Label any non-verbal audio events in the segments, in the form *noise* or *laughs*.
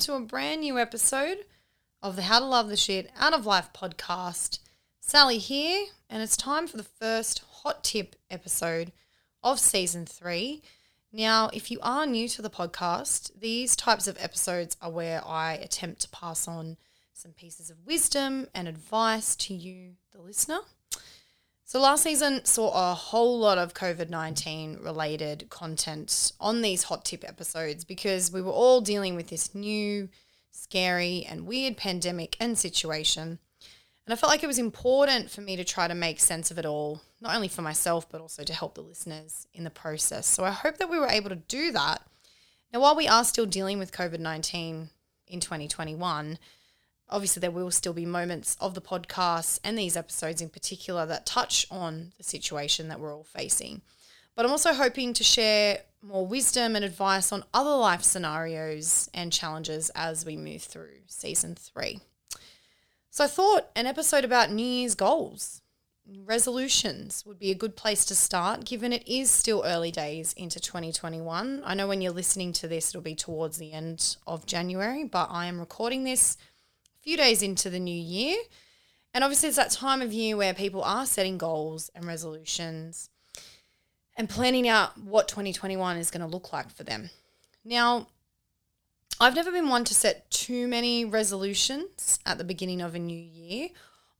To a brand new episode of the How to Love the Shit Out of Life podcast. Sally here, and it's time for the first hot tip episode of season three. Now, if you are new to the podcast, these types of episodes are where I attempt to pass on some pieces of wisdom and advice to you, the listener. So, last season saw a whole lot of COVID 19 related content on these hot tip episodes because we were all dealing with this new, scary, and weird pandemic and situation. And I felt like it was important for me to try to make sense of it all, not only for myself, but also to help the listeners in the process. So, I hope that we were able to do that. Now, while we are still dealing with COVID 19 in 2021, obviously there will still be moments of the podcast and these episodes in particular that touch on the situation that we're all facing. But I'm also hoping to share more wisdom and advice on other life scenarios and challenges as we move through season three. So I thought an episode about New Year's goals, resolutions would be a good place to start, given it is still early days into 2021. I know when you're listening to this, it'll be towards the end of January, but I am recording this few days into the new year. And obviously, it's that time of year where people are setting goals and resolutions and planning out what 2021 is going to look like for them. Now, I've never been one to set too many resolutions at the beginning of a new year.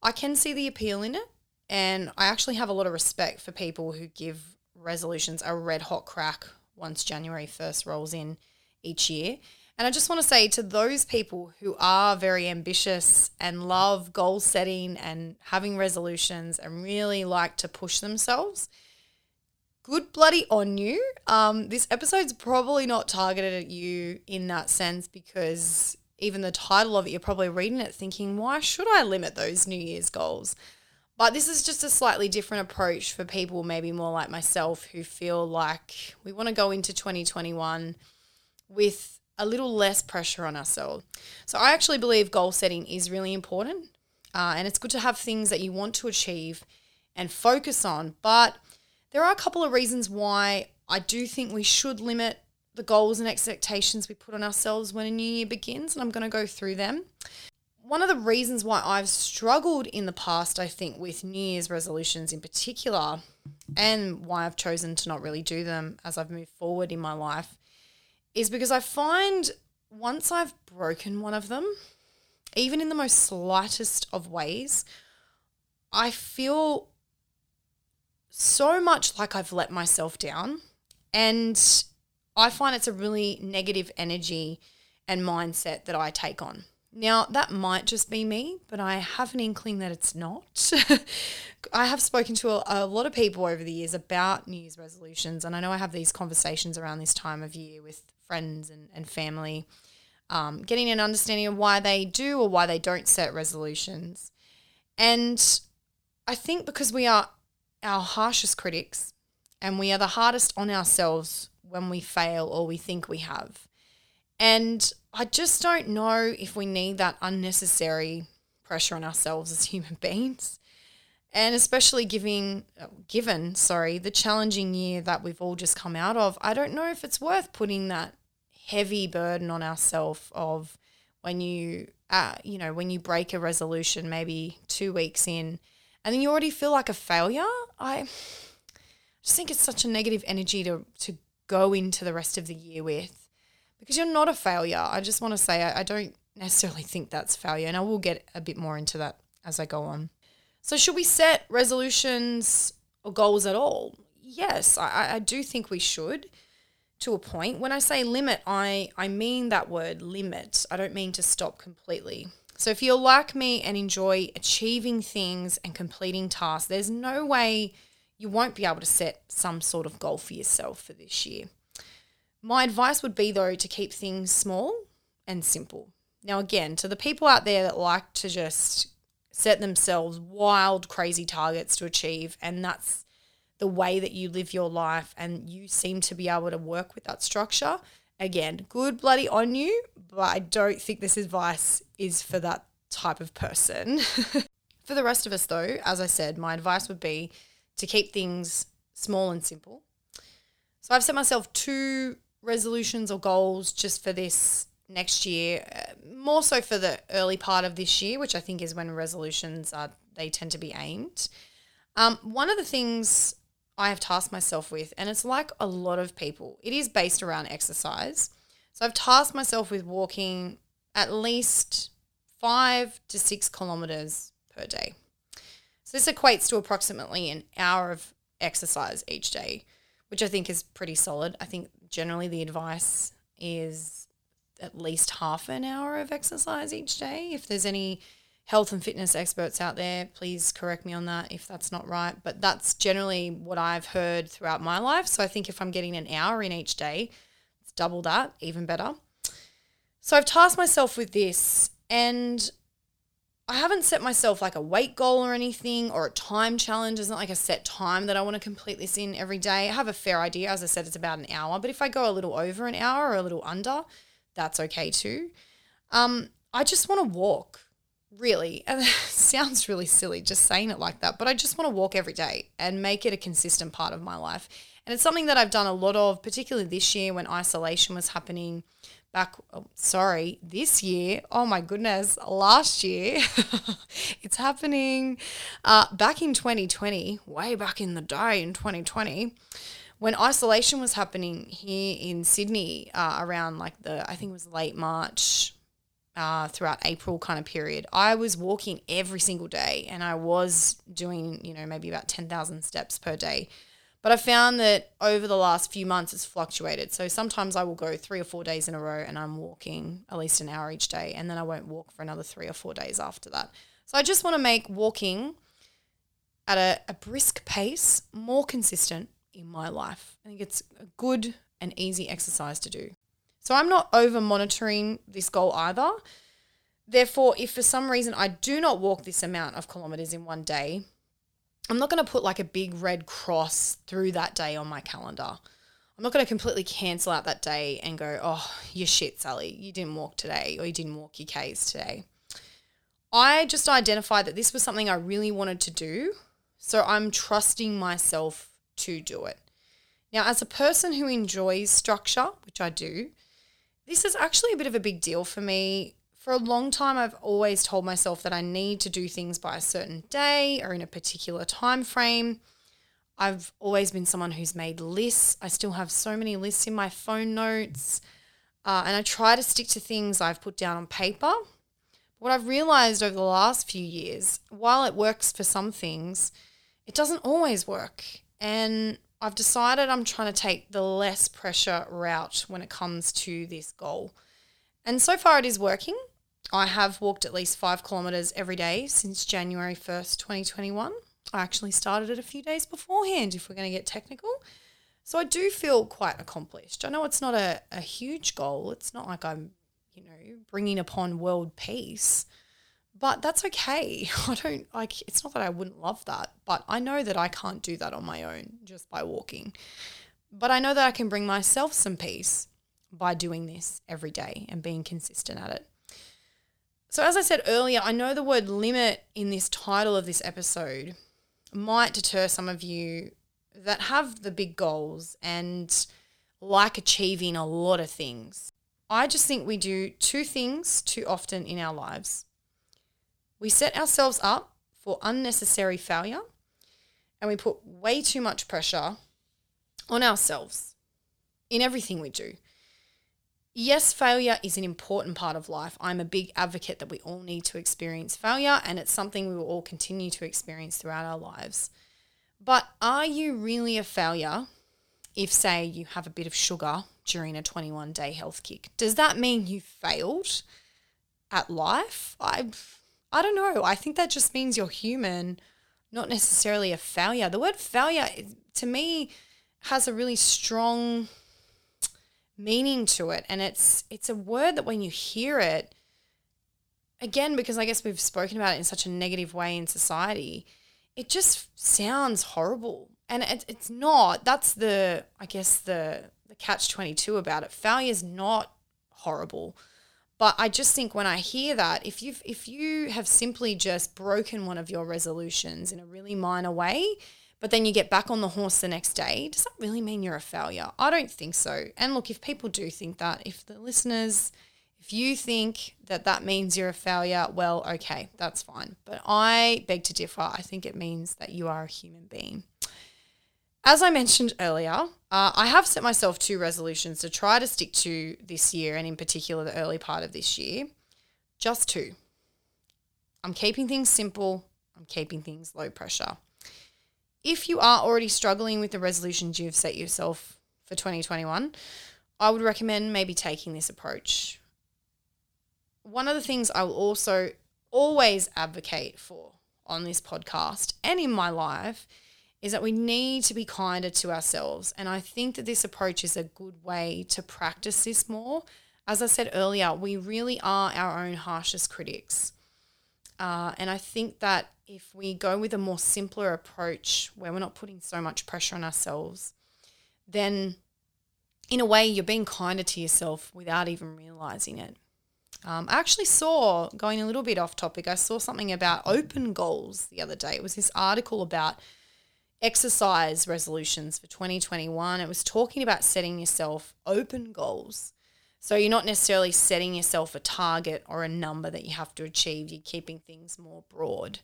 I can see the appeal in it, and I actually have a lot of respect for people who give resolutions a red hot crack once January 1st rolls in each year. And I just want to say to those people who are very ambitious and love goal setting and having resolutions and really like to push themselves, good bloody on you. Um, this episode's probably not targeted at you in that sense because even the title of it, you're probably reading it thinking, why should I limit those New Year's goals? But this is just a slightly different approach for people, maybe more like myself, who feel like we want to go into 2021 with a little less pressure on ourselves. So I actually believe goal setting is really important. Uh, and it's good to have things that you want to achieve and focus on. But there are a couple of reasons why I do think we should limit the goals and expectations we put on ourselves when a new year begins. And I'm going to go through them. One of the reasons why I've struggled in the past, I think, with New Year's resolutions in particular, and why I've chosen to not really do them as I've moved forward in my life, is because I find once I've broken one of them, even in the most slightest of ways, I feel so much like I've let myself down. And I find it's a really negative energy and mindset that I take on. Now, that might just be me, but I have an inkling that it's not. *laughs* I have spoken to a, a, lot of people over the years about New Year's resolutions, and I know I have these conversations around this time of year with friends and, and family, um, getting an understanding of why they do or why they don't set resolutions. And I think because we are our harshest critics and we are the hardest on ourselves when we fail or we think we have. And I just don't know if we need that unnecessary pressure on ourselves as *laughs* human beings. And especially giving given, sorry, the challenging year that we've all just come out of, I don't know if it's worth putting that heavy burden on ourselves of when you uh, you know when you break a resolution maybe two weeks in and then you already feel like a failure i just think it's such a negative energy to to go into the rest of the year with because you're not a failure i just want to say I, I don't necessarily think that's failure and i will get a bit more into that as i go on so should we set resolutions or goals at all yes i, I do think we should to a point. When I say limit, I, I mean that word limit. I don't mean to stop completely. So if you're like me and enjoy achieving things and completing tasks, there's no way you won't be able to set some sort of goal for yourself for this year. My advice would be, though, to keep things small and simple. Now, again, to the people out there that like to just set themselves wild, crazy targets to achieve, and that's the way that you live your life and you seem to be able to work with that structure. Again, good bloody on you, but I don't think this advice is for that type of person. *laughs* for the rest of us, though, as I said, my advice would be to keep things small and simple. So I've set myself two resolutions or goals just for this next year, uh, more so for the early part of this year, which I think is when resolutions are they tend to be aimed. Um, one of the things I have tasked myself with, and it's like a lot of people, it is based around exercise. So I've tasked myself with walking at least five to six kilometers per day. So this equates to approximately an hour of exercise each day, which I think is pretty solid. I think generally the advice is at least half an hour of exercise each day. If there's any health and fitness experts out there, please correct me on that if that's not right. But that's generally what I've heard throughout my life. So I think if I'm getting an hour in each day, it's double that, even better. So I've tasked myself with this and I haven't set myself like a weight goal or anything or a time challenge. It's not like a set time that I want to complete this in every day. I have a fair idea. As I said, it's about an hour. But if I go a little over an hour or a little under, that's okay too. Um, I just want to walk, really. And *laughs* sounds really silly just saying it like that, but I just want to walk every day and make it a consistent part of my life. And it's something that I've done a lot of, particularly this year when isolation was happening back oh, sorry this year oh my goodness last year *laughs* it's happening. Uh, back in 2020 way back in the day in 2020 when isolation was happening here in sydney uh, around like the i think it was late march uh, throughout april kind of period i was walking every single day and i was doing you know maybe about 10000 steps per day but I found that over the last few months, it's fluctuated. So sometimes I will go three or four days in a row and I'm walking at least an hour each day. And then I won't walk for another three or four days after that. So I just want to make walking at a, a brisk pace more consistent in my life. I think it's a good and easy exercise to do. So I'm not over monitoring this goal either. Therefore, if for some reason I do not walk this amount of kilometers in one day, I'm not going to put like a big red cross through that day on my calendar. I'm not going to completely cancel out that day and go, oh, you're shit, Sally. You didn't walk today or you didn't walk your Ks today. I just identified that this was something I really wanted to do. So I'm trusting myself to do it. Now, as a person who enjoys structure, which I do, this is actually a bit of a big deal for me for a long time I've always told myself that I need to do things by a certain day or in a particular time frame. I've always been someone who's made lists. I still have so many lists in my phone notes. Uh, and I try to stick to things I've put down on paper. What I've realized over the last few years, while it works for some things, it doesn't always work. And I've decided I'm trying to take the less pressure route when it comes to this goal. And so far, it is working. I have walked at least five kilometres every day since January 1st, 2021. I actually started it a few days beforehand, if we're going to get technical. So I do feel quite accomplished. I know it's not a, a huge goal. It's not like I'm, you know, bringing upon world peace, but that's okay. *laughs* I don't like, it's not that I wouldn't love that, but I know that I can't do that on my own just by walking. But I know that I can bring myself some peace by doing this every day and being consistent at it. So, as I said earlier, I know the word limit in this title of this episode might deter some of you that have the big goals and like achieving a lot of things. I just think we do two things too often in our lives. We set ourselves up for unnecessary failure and we put way too much pressure on ourselves in everything we do yes, failure is an important part of life. I'm a big advocate that we all need to experience failure, and it's something we will all continue to experience throughout our lives. But are you really a failure if, say, you have a bit of sugar during a 21 day health kick? Does that mean you failed at life? I, I don't know. I think that just means you're human, not necessarily a failure. The word failure, to me, has a really strong meaning to it. And it's it's a word that when you hear it again because I guess we've spoken about it in such a negative way in society it just sounds horrible. And it, it's not that's the I guess the the catch 22 about it. Failure is not horrible. But I just think when I hear that if you've if you have simply just broken one of your resolutions in a really minor way but then you get back on the horse the next day, does that really mean you're a failure? I don't think so. And look, if people do think that, if the listeners, if you think that that means you're a failure, well, okay, that's fine. But I beg to differ. I think it means that you are a human being. As I mentioned earlier, uh, I have set myself two resolutions to try to stick to this year, and in particular, the early part of this year. Just two. I'm keeping things simple, I'm keeping things low pressure. If you are already struggling with the resolutions you've set yourself for 2021, I would recommend maybe taking this approach. One of the things I will also always advocate for on this podcast and in my life is that we need to be kinder to ourselves. And I think that this approach is a good way to practice this more. As I said earlier, we really are our own harshest critics. Uh, and I think that if we go with a more simpler approach where we're not putting so much pressure on ourselves, then in a way you're being kinder to yourself without even realizing it. Um, I actually saw, going a little bit off topic, I saw something about open goals the other day. It was this article about exercise resolutions for 2021. It was talking about setting yourself open goals. So you're not necessarily setting yourself a target or a number that you have to achieve. You're keeping things more broad.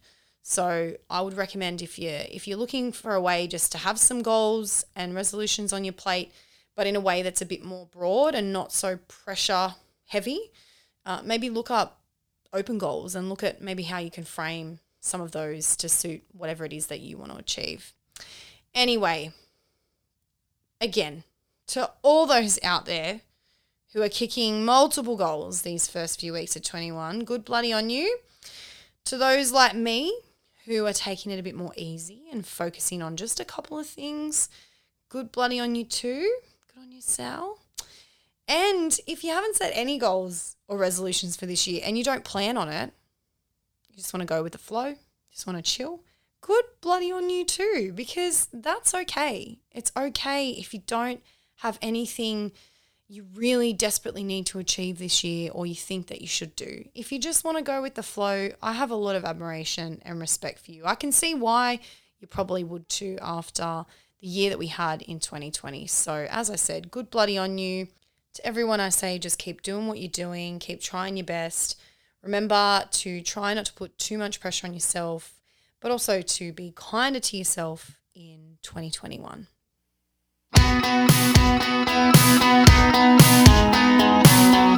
So I would recommend if you if you're looking for a way just to have some goals and resolutions on your plate, but in a way that's a bit more broad and not so pressure heavy, uh, maybe look up open goals and look at maybe how you can frame some of those to suit whatever it is that you want to achieve. Anyway, again, to all those out there who are kicking multiple goals these first few weeks of 21, good bloody on you. To those like me who are taking it a bit more easy and focusing on just a couple of things, good bloody on you too. Good on you, Sal. And if you haven't set any goals or resolutions for this year and you don't plan on it, you just want to go with the flow, just want to chill, good bloody on you too, because that's okay. It's okay if you don't have anything you really desperately need to achieve this year or you think that you should do. If you just want to go with the flow, I have a lot of admiration and respect for you. I can see why you probably would too after the year that we had in 2020. So, as I said, good bloody on you. To everyone, I say just keep doing what you're doing, keep trying your best. Remember to try not to put too much pressure on yourself but also to be kinder to yourself in 2021. Thank you.